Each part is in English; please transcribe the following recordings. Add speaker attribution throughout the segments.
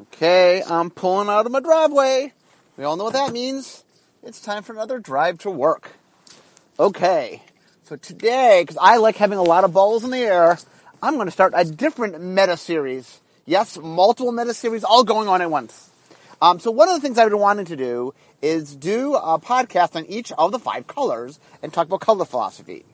Speaker 1: Okay, I'm pulling out of my driveway. We all know what that means. It's time for another drive to work. Okay, so today, because I like having a lot of balls in the air, I'm going to start a different meta series. Yes, multiple meta series all going on at once. Um, so one of the things I've been wanting to do is do a podcast on each of the five colors and talk about color philosophy.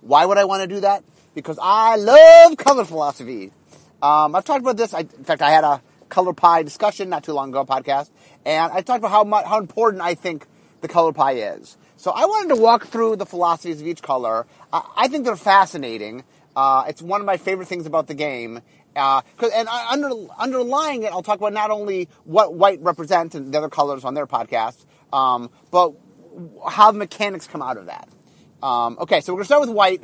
Speaker 1: Why would I want to do that? Because I love color philosophy. Um, I've talked about this. I, in fact, I had a color pie discussion not too long ago, podcast, and I talked about how much, how important I think the color pie is. So I wanted to walk through the philosophies of each color. I, think they're fascinating. Uh, it's one of my favorite things about the game. Uh, and under, underlying it, I'll talk about not only what white represents and the other colors on their podcast, um, but how the mechanics come out of that. Um, okay, so we're going to start with white.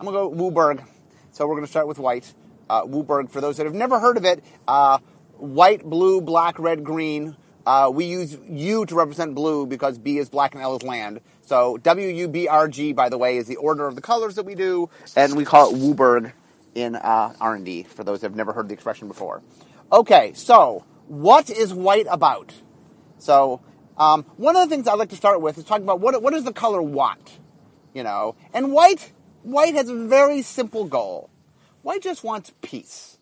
Speaker 1: I'm going to go WUBRG. So we're going to start with white. Uh, WUBRG, for those that have never heard of it, uh, white, blue, black, red, green. Uh, we use U to represent blue because B is black and L is land. So W U B R G, by the way, is the order of the colors that we do, and we call it WUBRG in uh, R&D. For those that have never heard the expression before. Okay, so what is white about? So um, one of the things I'd like to start with is talking about what what does the color want, you know? And white white has a very simple goal. White just wants peace.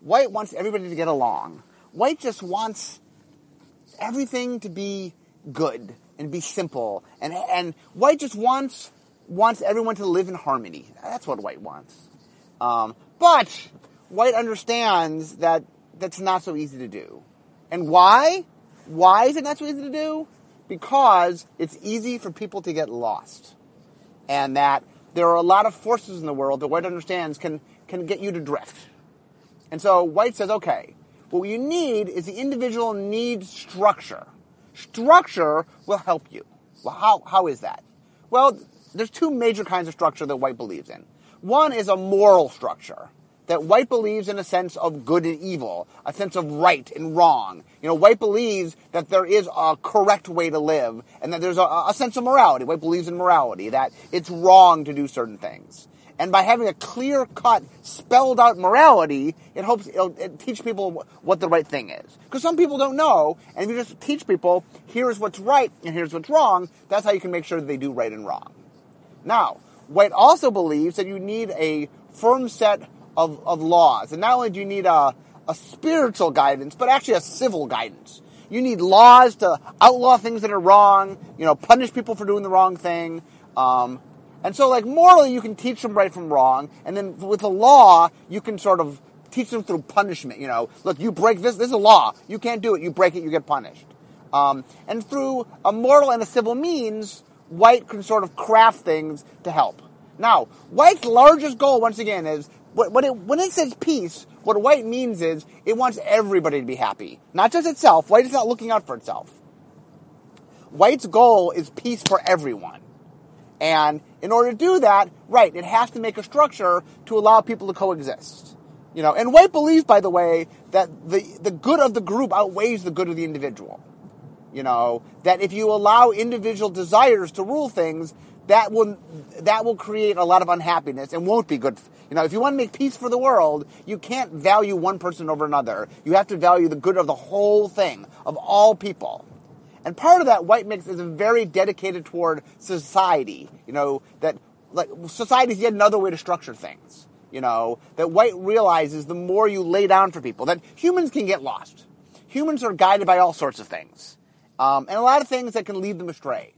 Speaker 1: White wants everybody to get along. White just wants everything to be good and be simple. And, and white just wants, wants everyone to live in harmony. That's what white wants. Um, but white understands that that's not so easy to do. And why? Why is it not so easy to do? Because it's easy for people to get lost. And that there are a lot of forces in the world that white understands can, can get you to drift. And so White says, okay, what you need is the individual needs structure. Structure will help you. Well, how, how is that? Well, there's two major kinds of structure that White believes in. One is a moral structure that White believes in a sense of good and evil, a sense of right and wrong. You know, White believes that there is a correct way to live and that there's a, a sense of morality. White believes in morality, that it's wrong to do certain things. And by having a clear cut, spelled out morality, it hopes it'll it teach people what the right thing is. Because some people don't know, and if you just teach people, here's what's right and here's what's wrong, that's how you can make sure that they do right and wrong. Now, White also believes that you need a firm set of, of laws. And not only do you need a, a spiritual guidance, but actually a civil guidance. You need laws to outlaw things that are wrong, you know, punish people for doing the wrong thing, um, and so, like, morally, you can teach them right from wrong, and then with the law, you can sort of teach them through punishment. You know, look, you break this, this is a law. You can't do it. You break it, you get punished. Um, and through a moral and a civil means, White can sort of craft things to help. Now, White's largest goal, once again, is it, when it says peace, what White means is it wants everybody to be happy, not just itself. White is not looking out for itself. White's goal is peace for everyone. And in order to do that, right, it has to make a structure to allow people to coexist. You know, and White believes, by the way, that the, the good of the group outweighs the good of the individual. You know, that if you allow individual desires to rule things, that will that will create a lot of unhappiness and won't be good. You know, if you want to make peace for the world, you can't value one person over another. You have to value the good of the whole thing, of all people. And part of that white mix is very dedicated toward society. You know, that like society is yet another way to structure things. You know, that white realizes the more you lay down for people, that humans can get lost. Humans are guided by all sorts of things. Um, and a lot of things that can lead them astray.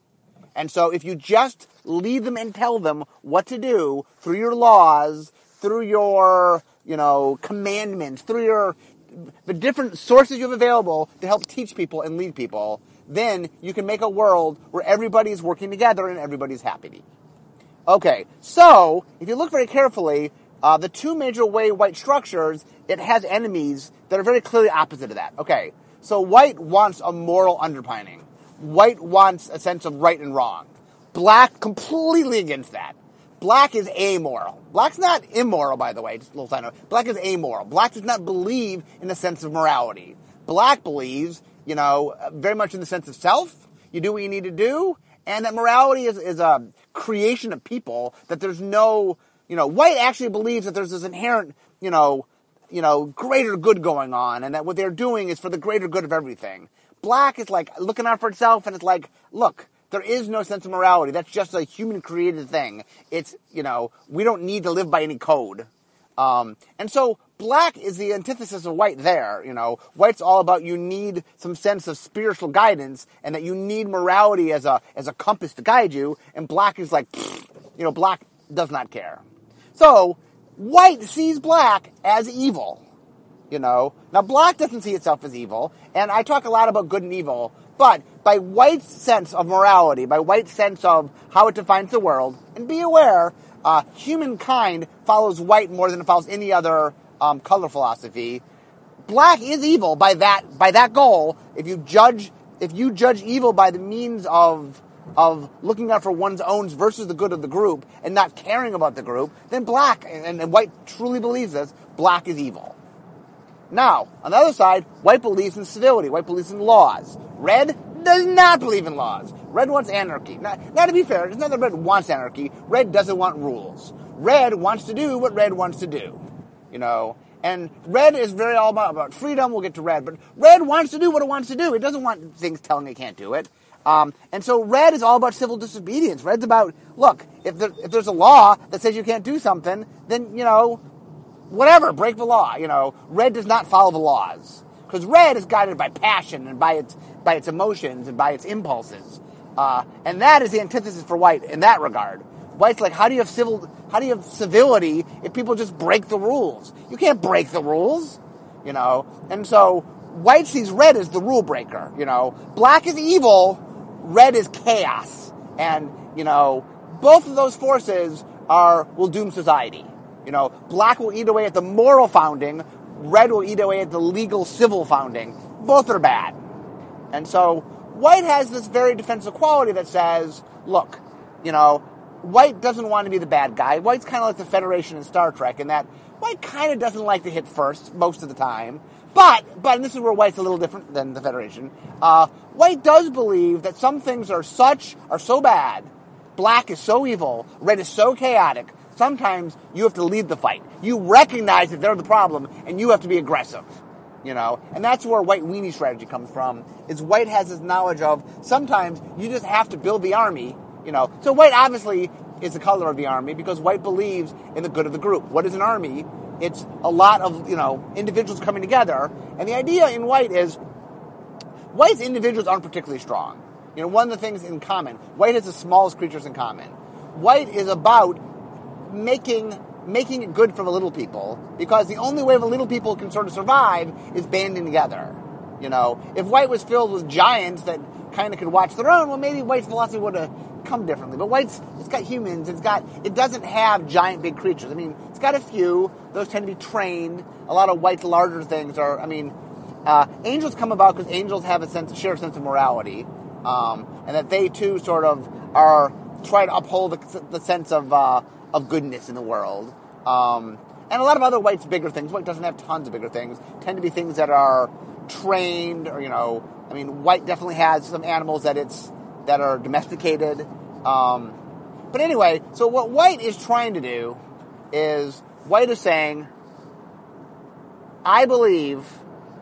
Speaker 1: And so if you just lead them and tell them what to do through your laws, through your, you know, commandments, through your, the different sources you have available to help teach people and lead people, then you can make a world where everybody's working together and everybody's happy. Okay, so if you look very carefully, uh, the two major way white structures, it has enemies that are very clearly opposite of that. Okay, so white wants a moral underpinning. White wants a sense of right and wrong. Black completely against that. Black is amoral. Black's not immoral, by the way. Just a little side note. Black is amoral. Black does not believe in a sense of morality. Black believes you know, very much in the sense of self. You do what you need to do, and that morality is, is a creation of people. That there's no, you know, white actually believes that there's this inherent, you know, you know, greater good going on and that what they're doing is for the greater good of everything. Black is like looking out for itself and it's like, look, there is no sense of morality. That's just a human created thing. It's, you know, we don't need to live by any code. Um, and so black is the antithesis of white there, you know. White's all about you need some sense of spiritual guidance and that you need morality as a, as a compass to guide you. And black is like, you know, black does not care. So, white sees black as evil, you know. Now black doesn't see itself as evil, and I talk a lot about good and evil, but by white's sense of morality, by white's sense of how it defines the world, and be aware, uh, humankind follows white more than it follows any other um, color philosophy. Black is evil by that by that goal. If you judge if you judge evil by the means of of looking out for one's own versus the good of the group and not caring about the group, then black and, and white truly believes this. Black is evil. Now, on the other side, white believes in civility. White believes in laws. Red does not believe in laws. Red wants anarchy. Now, now to be fair, it's not that red wants anarchy. Red doesn't want rules. Red wants to do what red wants to do. You know, and red is very all about, about freedom. We'll get to red, but red wants to do what it wants to do. It doesn't want things telling it can't do it. Um, and so red is all about civil disobedience. Red's about, look, if, there, if there's a law that says you can't do something, then, you know, whatever, break the law. You know, red does not follow the laws. Because red is guided by passion and by its, by its emotions and by its impulses. Uh, and that is the antithesis for white in that regard. White's like, how do you have civil, how do you have civility if people just break the rules? You can't break the rules, you know? And so, white sees red as the rule breaker, you know? Black is evil, red is chaos. And, you know, both of those forces are, will doom society. You know, black will eat away at the moral founding, red will eat away at the legal civil founding. Both are bad. And so, white has this very defensive quality that says, look, you know, white doesn't want to be the bad guy. White's kind of like the Federation in Star Trek in that white kind of doesn't like to hit first most of the time. But, but, and this is where white's a little different than the Federation, uh, white does believe that some things are such, are so bad, black is so evil, red is so chaotic, sometimes you have to lead the fight. You recognize that they're the problem, and you have to be aggressive. You know, and that's where white weenie strategy comes from, is white has this knowledge of sometimes you just have to build the army, you know. So white obviously is the color of the army because white believes in the good of the group. What is an army? It's a lot of, you know, individuals coming together. And the idea in white is white's individuals aren't particularly strong. You know, one of the things in common, white has the smallest creatures in common. White is about making making it good for the little people because the only way the little people can sort of survive is banding together. You know, if white was filled with giants that kind of could watch their own, well, maybe white's philosophy would have come differently. But white's it's got humans. It's got it doesn't have giant big creatures. I mean, it's got a few. Those tend to be trained. A lot of white's larger things are. I mean, uh, angels come about because angels have a sense, share a sense of morality, um, and that they too sort of are try to uphold the, the sense of uh, of goodness in the world. Um, and a lot of other white's bigger things. White doesn't have tons of bigger things. Tend to be things that are trained, or you know, I mean, white definitely has some animals that it's that are domesticated. Um, but anyway, so what white is trying to do is white is saying, I believe,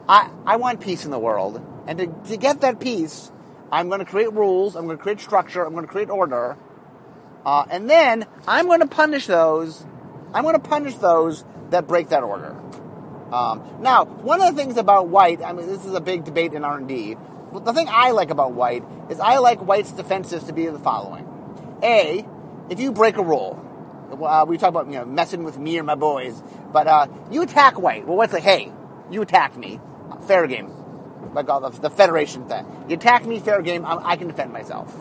Speaker 1: I, I want peace in the world. And to, to get that peace, I'm going to create rules, I'm going to create structure, I'm going to create order. Uh, and then I'm going to punish those, I'm going to punish those that break that order. Um, now, one of the things about white, I mean, this is a big debate in R&D. The thing I like about white is I like white's defenses to be the following. A, if you break a rule, uh, we talk about you know messing with me or my boys, but uh, you attack white. Well, what's like, hey, you attacked me, fair game, like all the, the Federation thing. You attack me, fair game. I, I can defend myself.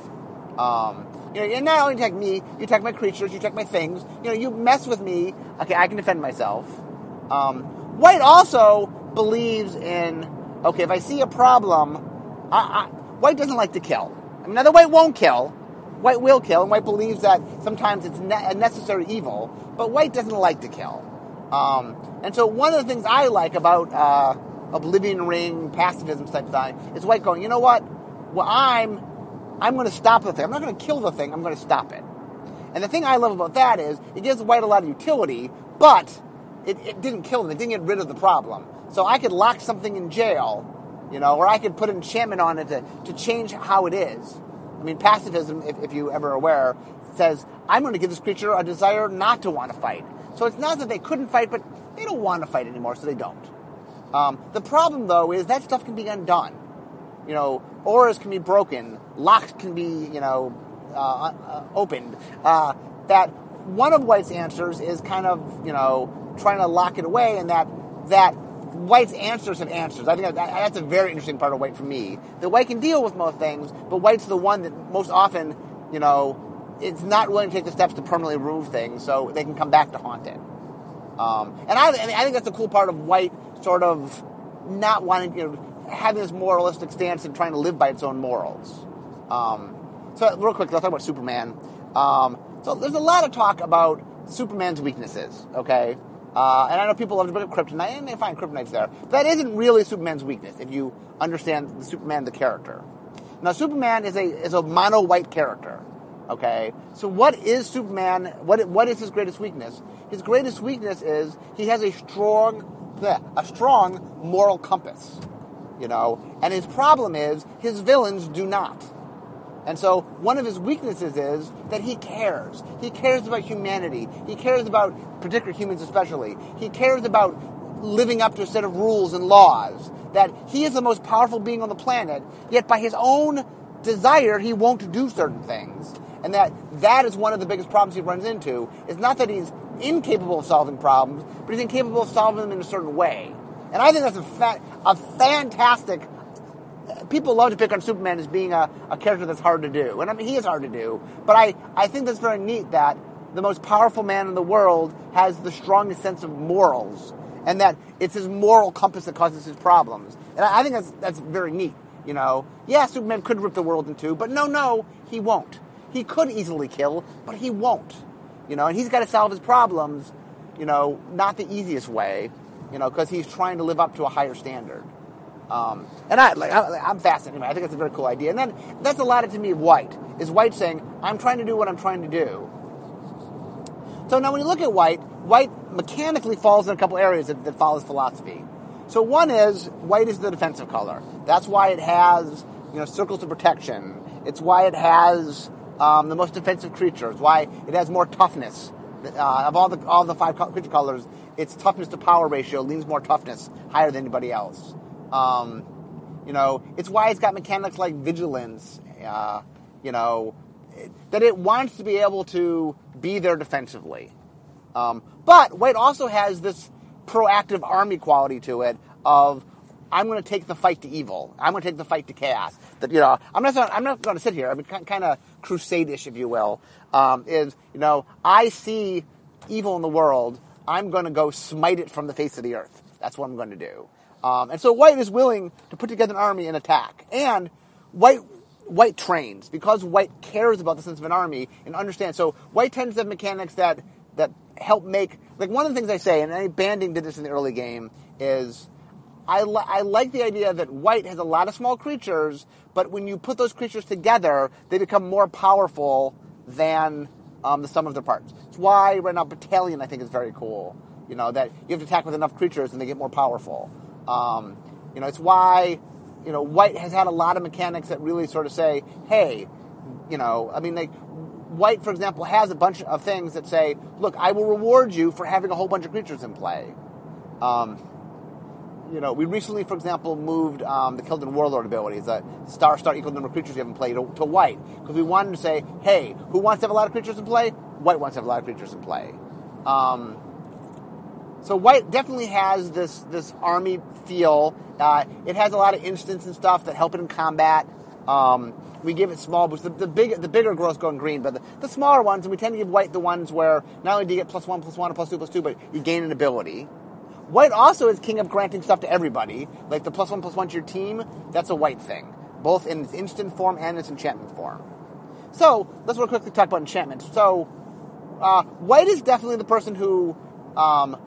Speaker 1: Um, you know, and not only attack me, you attack my creatures, you attack my things. You know, you mess with me. Okay, I can defend myself. Um, white also believes in okay, if I see a problem, I, I, white doesn't like to kill. I mean, now the white won't kill. White will kill, and white believes that sometimes it's ne- a necessary evil, but white doesn't like to kill. Um, and so one of the things I like about uh, Oblivion Ring, pacifism type thing, is white going, you know what? Well, I'm, I'm going to stop the thing. I'm not going to kill the thing. I'm going to stop it. And the thing I love about that is it gives white a lot of utility, but it, it didn't kill them. It didn't get rid of the problem. So I could lock something in jail, you know, or I could put an enchantment on it to, to change how it is. I mean, pacifism, if, if you ever aware, says, I'm going to give this creature a desire not to want to fight. So it's not that they couldn't fight, but they don't want to fight anymore, so they don't. Um, the problem, though, is that stuff can be undone. You know, auras can be broken, locks can be, you know, uh, uh, opened. Uh, that one of White's answers is kind of, you know, trying to lock it away, and that that White's answers have answers. I think that, that's a very interesting part of White for me. That White can deal with most things, but White's the one that most often, you know, it's not willing to take the steps to permanently remove things, so they can come back to haunt it. Um, and I, I think that's a cool part of White, sort of not wanting, you know, having this moralistic stance and trying to live by its own morals. Um, so, real quick, let's talk about Superman. Um, so, there's a lot of talk about Superman's weaknesses. Okay, uh, and I know people love to bring up kryptonite, and they find kryptonite's there. But that isn't really Superman's weakness if you understand the Superman, the character. Now, Superman is a is a mono white character. Okay, so what is Superman? What what is his greatest weakness? His greatest weakness is he has a strong a strong moral compass. You know, and his problem is his villains do not. And so one of his weaknesses is that he cares. He cares about humanity. He cares about particular humans especially. He cares about living up to a set of rules and laws. That he is the most powerful being on the planet, yet by his own desire he won't do certain things. And that that is one of the biggest problems he runs into. It's not that he's incapable of solving problems, but he's incapable of solving them in a certain way. And I think that's a, fa- a fantastic people love to pick on Superman as being a, a character that's hard to do. And I mean, he is hard to do. But I, I think that's very neat that the most powerful man in the world has the strongest sense of morals. And that it's his moral compass that causes his problems. And I, I think that's, that's very neat. You know, yeah, Superman could rip the world in two, but no, no, he won't. He could easily kill, but he won't. You know, and he's got to solve his problems, you know, not the easiest way, you know, because he's trying to live up to a higher standard. Um, and I, like, I, am fascinated. I think it's a very cool idea. And then that's allotted to me White. Is White saying, I'm trying to do what I'm trying to do. So now when you look at White, White mechanically falls in a couple areas that, that follows philosophy. So one is, White is the defensive color. That's why it has, you know, circles of protection. It's why it has um, the most defensive creatures. Why it has more toughness. Uh, of all the all the five creature colors, its toughness to power ratio leans more toughness higher than anybody else. Um, you know, it's why it's got mechanics like vigilance. Uh, you know, that it wants to be able to be there defensively. Um, but White also has this proactive army quality to it of I'm going to take the fight to evil. I'm going to take the fight to chaos. That you know, I'm not. I'm not going to sit here. I mean, kind of crusade-ish, if you will. Um, is you know, I see evil in the world. I'm going to go smite it from the face of the earth. That's what I'm going to do. Um, and so White is willing to put together an army and attack. And White White trains because White cares about the sense of an army and understands. So White tends to have mechanics that that help make like one of the things I say, and any banding did this in the early game, is I, li- I like the idea that White has a lot of small creatures, but when you put those creatures together, they become more powerful than um, the sum of their parts. It's why right now Battalion I think is very cool. You know that you have to attack with enough creatures and they get more powerful. Um, you know, it's why you know White has had a lot of mechanics that really sort of say, hey, you know, I mean, like White, for example, has a bunch of things that say, look, I will reward you for having a whole bunch of creatures in play. Um, you know, we recently, for example, moved um, the Keldon Warlord abilities, a star star equal number of creatures you have in play, to, to white, because we wanted to say, hey, who wants to have a lot of creatures in play? White wants to have a lot of creatures in play. Um, so white definitely has this this army feel. Uh, it has a lot of instants and stuff that help it in combat. Um, we give it small boosts. The, the, big, the bigger growths go in green, but the, the, smaller ones, and we tend to give white the ones where not only do you get plus one, plus one, or plus two, plus two, but you gain an ability. White also is king of granting stuff to everybody, like the plus one, plus one to your team. That's a white thing, both in its instant form and its enchantment form. So let's real quickly talk about enchantment. So uh, white is definitely the person who um,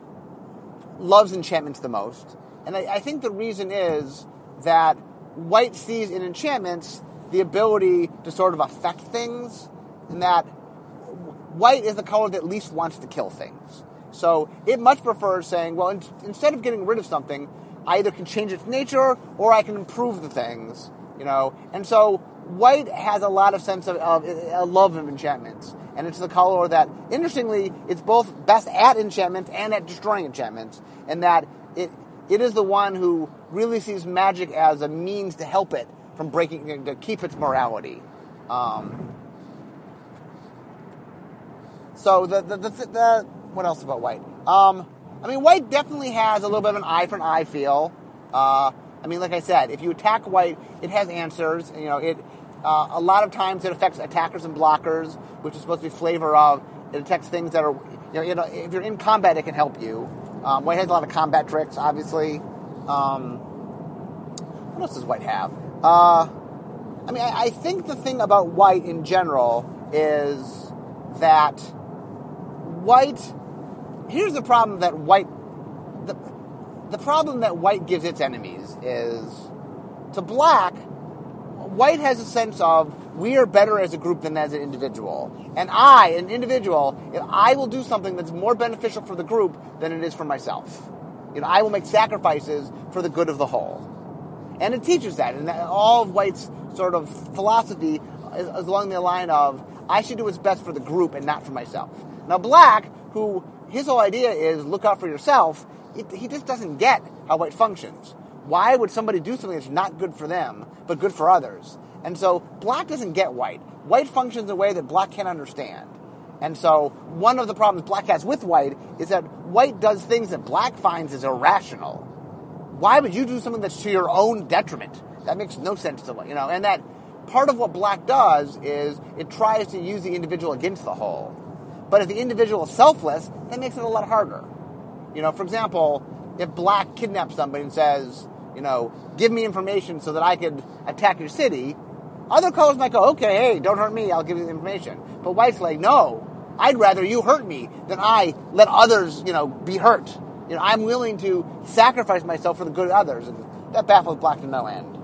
Speaker 1: loves enchantments the most. And I, I think the reason is that white sees in enchantments the ability to sort of affect things, and that white is the color that least wants to kill things. So it much prefers saying, well, in, instead of getting rid of something, I either can change its nature or I can improve the things, you know. And so white has a lot of sense of, of a love of enchantments, and it's the color that, interestingly, it's both best at enchantments and at destroying enchantments, and that it it is the one who really sees magic as a means to help it from breaking to keep its morality. Um, so the the, the the, what else about white? Um, I mean, white definitely has a little bit of an eye for an eye feel. Uh, I mean, like I said, if you attack white, it has answers. You know, it uh, a lot of times it affects attackers and blockers, which is supposed to be flavor of. It attacks things that are, you know, you know if you're in combat, it can help you. Um, white has a lot of combat tricks, obviously. Um, what else does white have? Uh, I mean, I, I think the thing about white in general is that white. Here's the problem that white. The, the problem that white gives its enemies is to black. White has a sense of we are better as a group than as an individual. And I, an individual, if I will do something that's more beneficial for the group than it is for myself. You know, I will make sacrifices for the good of the whole. And it teaches that. And all of White's sort of philosophy is, is along the line of I should do what's best for the group and not for myself. Now, Black, who his whole idea is look out for yourself, it, he just doesn't get how White functions. Why would somebody do something that's not good for them, but good for others? And so Black doesn't get White. White functions in a way that Black can't understand. And so one of the problems Black has with White is that White does things that Black finds as irrational. Why would you do something that's to your own detriment? That makes no sense to you know. And that part of what Black does is it tries to use the individual against the whole. But if the individual is selfless, that makes it a lot harder. You know, for example, if Black kidnaps somebody and says, you know, give me information so that I could attack your city, other colors might go, okay, hey, don't hurt me, I'll give you the information. But White's like, no, I'd rather you hurt me than I let others, you know, be hurt. You know, I'm willing to sacrifice myself for the good of others, and that baffles Black to no end.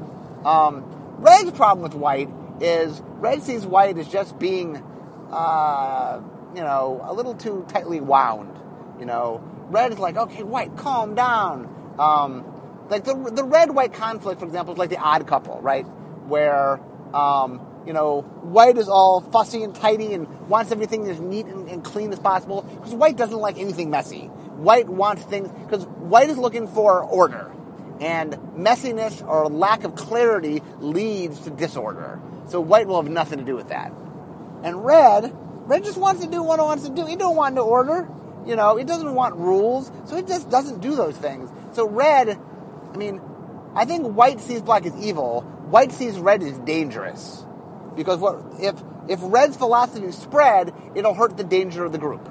Speaker 1: Um, Red's problem with White is Red sees White as just being, uh, you know, a little too tightly wound. You know, Red is like, okay, White, calm down. Um, like the the red white conflict, for example, is like the odd couple, right? Where um, you know, white is all fussy and tidy and wants everything as neat and, and clean as possible because white doesn't like anything messy. White wants things because white is looking for order, and messiness or lack of clarity leads to disorder. So white will have nothing to do with that. And red, red just wants to do what it wants to do. It don't want no order. You know, it doesn't want rules, so it just doesn't do those things. So red I mean, I think white sees black as evil. White sees red as dangerous. Because what if if red's philosophy spread, it'll hurt the danger of the group.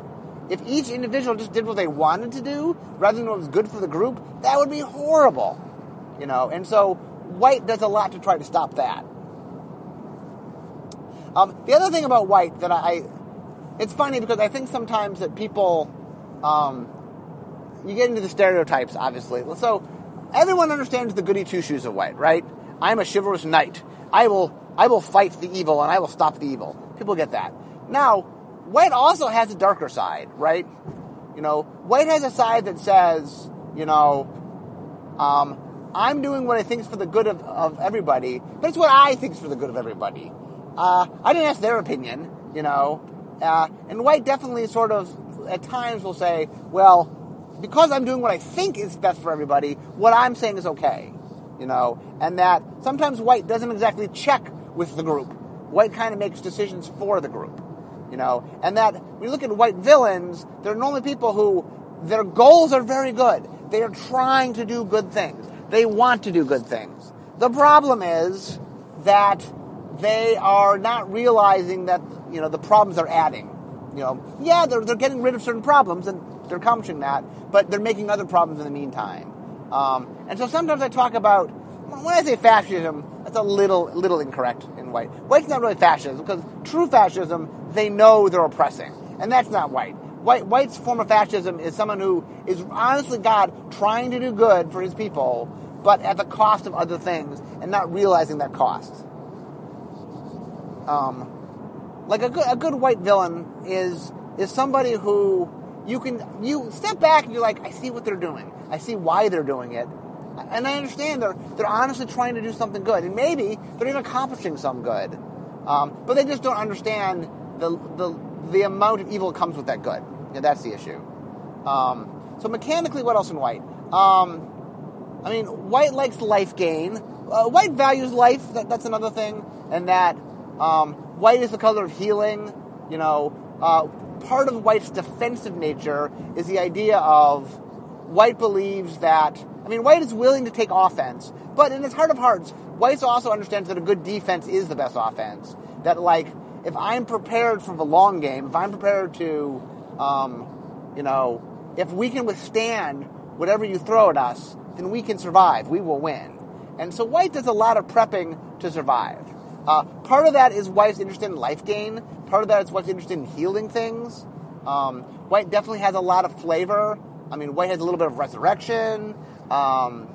Speaker 1: If each individual just did what they wanted to do rather than what was good for the group, that would be horrible. You know, and so white does a lot to try to stop that. Um, the other thing about white that I, it's funny because I think sometimes that people, um, you get into the stereotypes, obviously. So everyone understands the goody two shoes of white, right? I'm a chivalrous knight. I will, I will fight the evil and I will stop the evil. People get that. Now, white also has a darker side, right? You know, white has a side that says, you know, um, I'm doing what I think is for the good of, of everybody, but it's what I think is for the good of everybody. Uh, I didn't ask their opinion, you know. Uh, and white definitely sort of, at times, will say, well, because I'm doing what I think is best for everybody, what I'm saying is okay. You know, and that sometimes white doesn't exactly check with the group. White kind of makes decisions for the group. You know, and that when you look at white villains, they're normally people who their goals are very good. They are trying to do good things. They want to do good things. The problem is that they are not realizing that, you know, the problems are adding. You know, yeah, they're, they're getting rid of certain problems and they're accomplishing that, but they're making other problems in the meantime. Um, and so sometimes I talk about when I say fascism, that's a little little incorrect in white. White's not really fascism because true fascism, they know they're oppressing, and that's not white. White white's form of fascism is someone who is honestly God trying to do good for his people, but at the cost of other things and not realizing that cost. Um, like a good, a good white villain is is somebody who you can you step back and you're like, I see what they're doing. I see why they're doing it. And I understand they're they're honestly trying to do something good, and maybe they're even accomplishing some good, um, but they just don't understand the the the amount of evil that comes with that good. Yeah, that's the issue. Um, so mechanically, what else in white? Um, I mean, white likes life gain. Uh, white values life. That, that's another thing, and that um, white is the color of healing. You know, uh, part of white's defensive nature is the idea of white believes that. I mean, white is willing to take offense, but in its heart of hearts, white also understands that a good defense is the best offense. That like, if I'm prepared for the long game, if I'm prepared to, um, you know, if we can withstand whatever you throw at us, then we can survive. We will win. And so white does a lot of prepping to survive. Uh, part of that is white's interested in life gain. Part of that is white's interested in healing things. Um, white definitely has a lot of flavor. I mean, white has a little bit of resurrection. Um,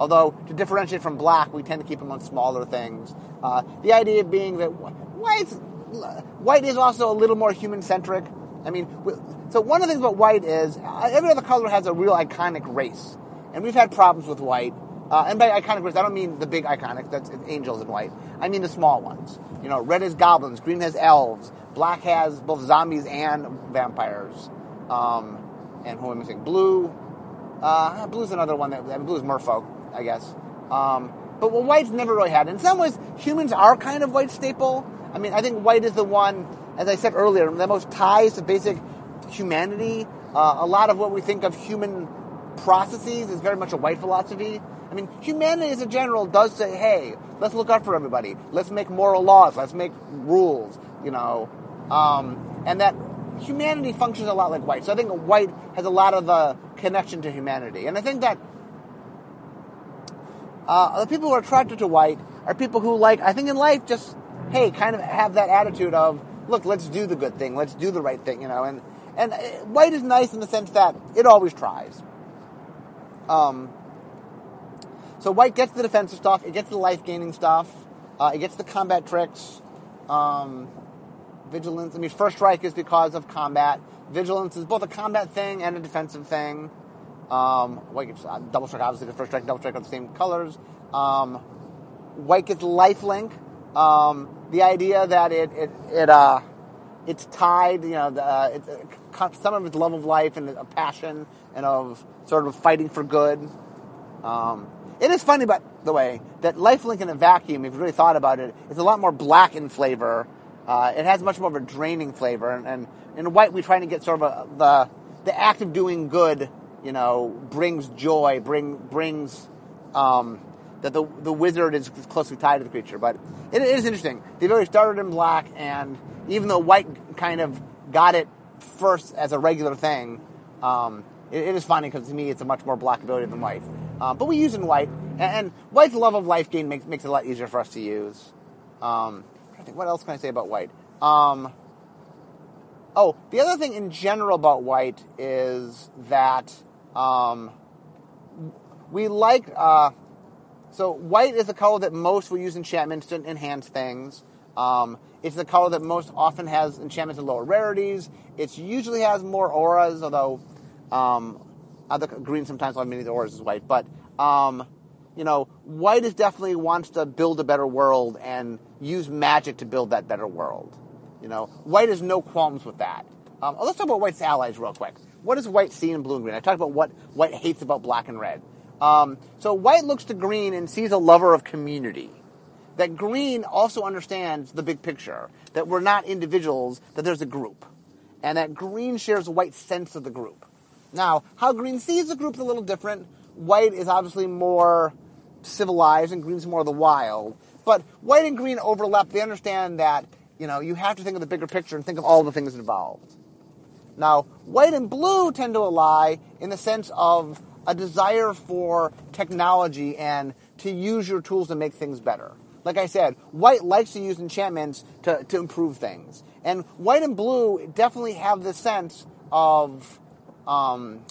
Speaker 1: although to differentiate from black, we tend to keep them on smaller things. Uh, the idea being that white white is also a little more human centric. I mean, so one of the things about white is uh, every other color has a real iconic race, and we've had problems with white. Uh, and by iconic I don't mean the big iconic, that's angels in white. I mean the small ones. You know, red has goblins, green has elves, black has both zombies and vampires. Um, and who am I missing? Blue. Uh, blue's another one that, I mean, blue's merfolk, I guess. Um, but what white's never really had. In some ways, humans are kind of white staple. I mean, I think white is the one, as I said earlier, that most ties to basic humanity. Uh, a lot of what we think of human processes is very much a white philosophy. I mean, humanity as a general does say, hey, let's look out for everybody. Let's make moral laws. Let's make rules, you know. Um, and that humanity functions a lot like white. So I think white has a lot of the connection to humanity. And I think that uh, the people who are attracted to white are people who like, I think in life, just, hey, kind of have that attitude of, look, let's do the good thing. Let's do the right thing, you know. And, and uh, white is nice in the sense that it always tries. Um, so white gets the defensive stuff, it gets the life gaining stuff, uh, it gets the combat tricks, um, vigilance. I mean, first strike is because of combat. Vigilance is both a combat thing and a defensive thing. Um, white gets uh, double strike, obviously the first strike, double strike are the same colors. Um, white gets life link. Um, the idea that it it, it uh, it's tied, you know, the, uh, uh, some of its love of life and a passion and of sort of fighting for good. Um, it is funny, by the way, that lifelink in a vacuum, if you really thought about it, is a lot more black in flavor. Uh, it has much more of a draining flavor, and, and in white we're trying to get sort of a, the the act of doing good, you know, brings joy, bring brings um, that the the wizard is closely tied to the creature. But it, it is interesting. They've already started in black, and even though white kind of got it first as a regular thing, um, it, it is funny because to me it's a much more black ability than white. Um, but we use in white, and, and, white's love of life gain makes, makes it a lot easier for us to use. Um, what else can I say about white? Um, oh, the other thing in general about white is that um, we like. Uh, so white is the color that most will use enchantments to enhance things. Um, it's the color that most often has enchantments and lower rarities. It usually has more auras, although um, other green sometimes have many of the auras as white. But um, you know, white is definitely wants to build a better world and use magic to build that better world. You know, white has no qualms with that. Um, let's talk about white's allies real quick. What does white see in blue and green? I talked about what white hates about black and red. Um, so white looks to green and sees a lover of community. That green also understands the big picture, that we're not individuals, that there's a group. And that green shares a white sense of the group. Now, how green sees the group is a little different. White is obviously more civilized and green's more of the wild. But white and green overlap. They understand that, you know, you have to think of the bigger picture and think of all the things involved. Now, white and blue tend to ally in the sense of a desire for technology and to use your tools to make things better. Like I said, white likes to use enchantments to, to improve things. And white and blue definitely have the sense of um,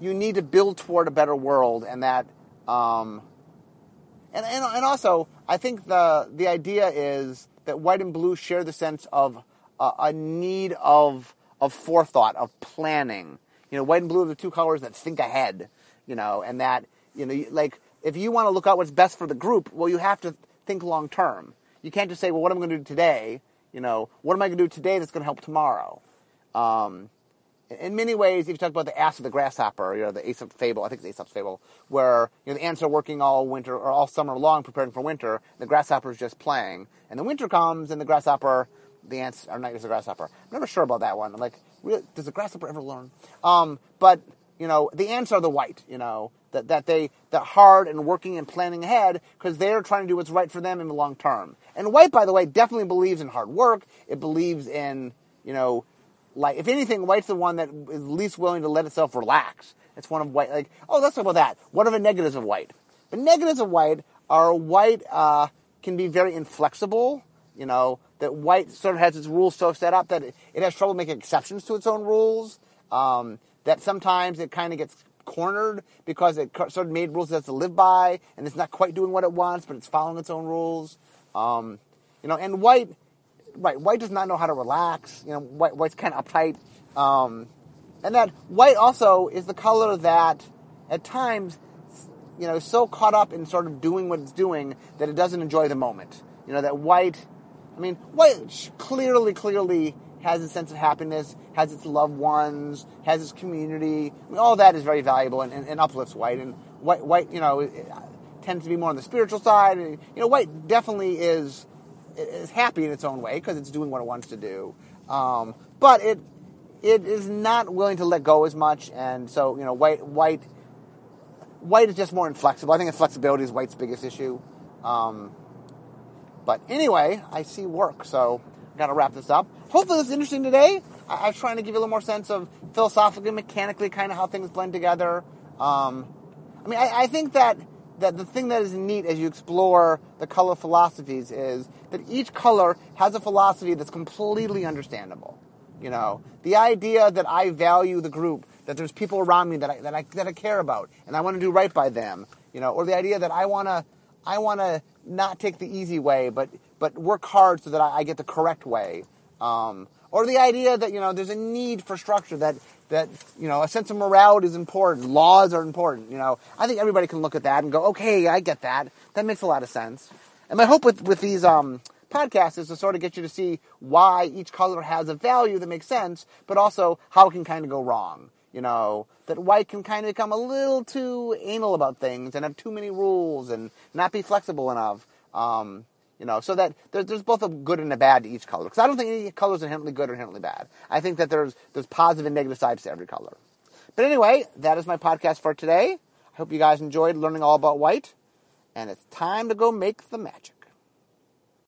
Speaker 1: you need to build toward a better world, and that, um, and, and and also I think the the idea is that white and blue share the sense of uh, a need of of forethought, of planning. You know, white and blue are the two colors that think ahead. You know, and that you know, like if you want to look out what's best for the group, well, you have to think long term. You can't just say, well, what am I going to do today? You know, what am I going to do today that's going to help tomorrow? Um, in many ways, if you talk about the ass of the grasshopper, you know, the Aesop fable, I think it's Aesop's fable, where you know the ants are working all winter or all summer long preparing for winter, the grasshopper is just playing, and the winter comes, and the grasshopper, the ants are not as a grasshopper. I'm never sure about that one. I'm like, really, does the grasshopper ever learn? Um, but you know, the ants are the white, you know, that, that they, that hard and working and planning ahead because they're trying to do what's right for them in the long term. And white, by the way, definitely believes in hard work. It believes in, you know, like, if anything, white's the one that is least willing to let itself relax. It's one of white, like, oh, let's talk about that. What are the negatives of white? The negatives of white are white uh, can be very inflexible, you know, that white sort of has its rules so set up that it, it has trouble making exceptions to its own rules. Um, that sometimes it kind of gets cornered because it sort of made rules it has to live by, and it's not quite doing what it wants, but it's following its own rules. Um, you know, and white, right? White does not know how to relax. You know, white, white's kind of uptight, um, and that white also is the color that, at times, you know, is so caught up in sort of doing what it's doing that it doesn't enjoy the moment. You know, that white. I mean, white clearly, clearly has a sense of happiness, has its loved ones, has its community. I mean, all that is very valuable and, and, and, uplifts white. And white, white, you know, tends to be more on the spiritual side. And, you know, white definitely is is happy in its own way because it's doing what it wants to do. Um, but it it is not willing to let go as much, and so you know, white white white is just more inflexible. I think inflexibility is white's biggest issue. Um, but anyway, I see work, so got to wrap this up. Hopefully, this is interesting today. I, I, was trying to give you a little more sense of philosophically, mechanically, kind of how things blend together. Um, I mean, I, I, think that that the thing that is neat as you explore the color philosophies is that each color has a philosophy that's completely understandable. You know, the idea that I value the group, that there's people around me that I that I that I care about, and I want to do right by them. You know, or the idea that I want to I want to not take the easy way, but but work hard so that I, I get the correct way. Um, or the idea that you know there's a need for structure that that you know a sense of morality is important, laws are important. You know, I think everybody can look at that and go, okay, I get that. That makes a lot of sense. And my hope with with these um, podcasts is to sort of get you to see why each color has a value that makes sense, but also how it can kind of go wrong. You know, that white can kind of become a little too anal about things and have too many rules and not be flexible enough. Um, you know, so that there, there's both a good and a bad to each color. Because I don't think any color is inherently good or inherently bad. I think that there's there's positive and negative sides to every color. But anyway, that is my podcast for today. I hope you guys enjoyed learning all about white, and it's time to go make the magic.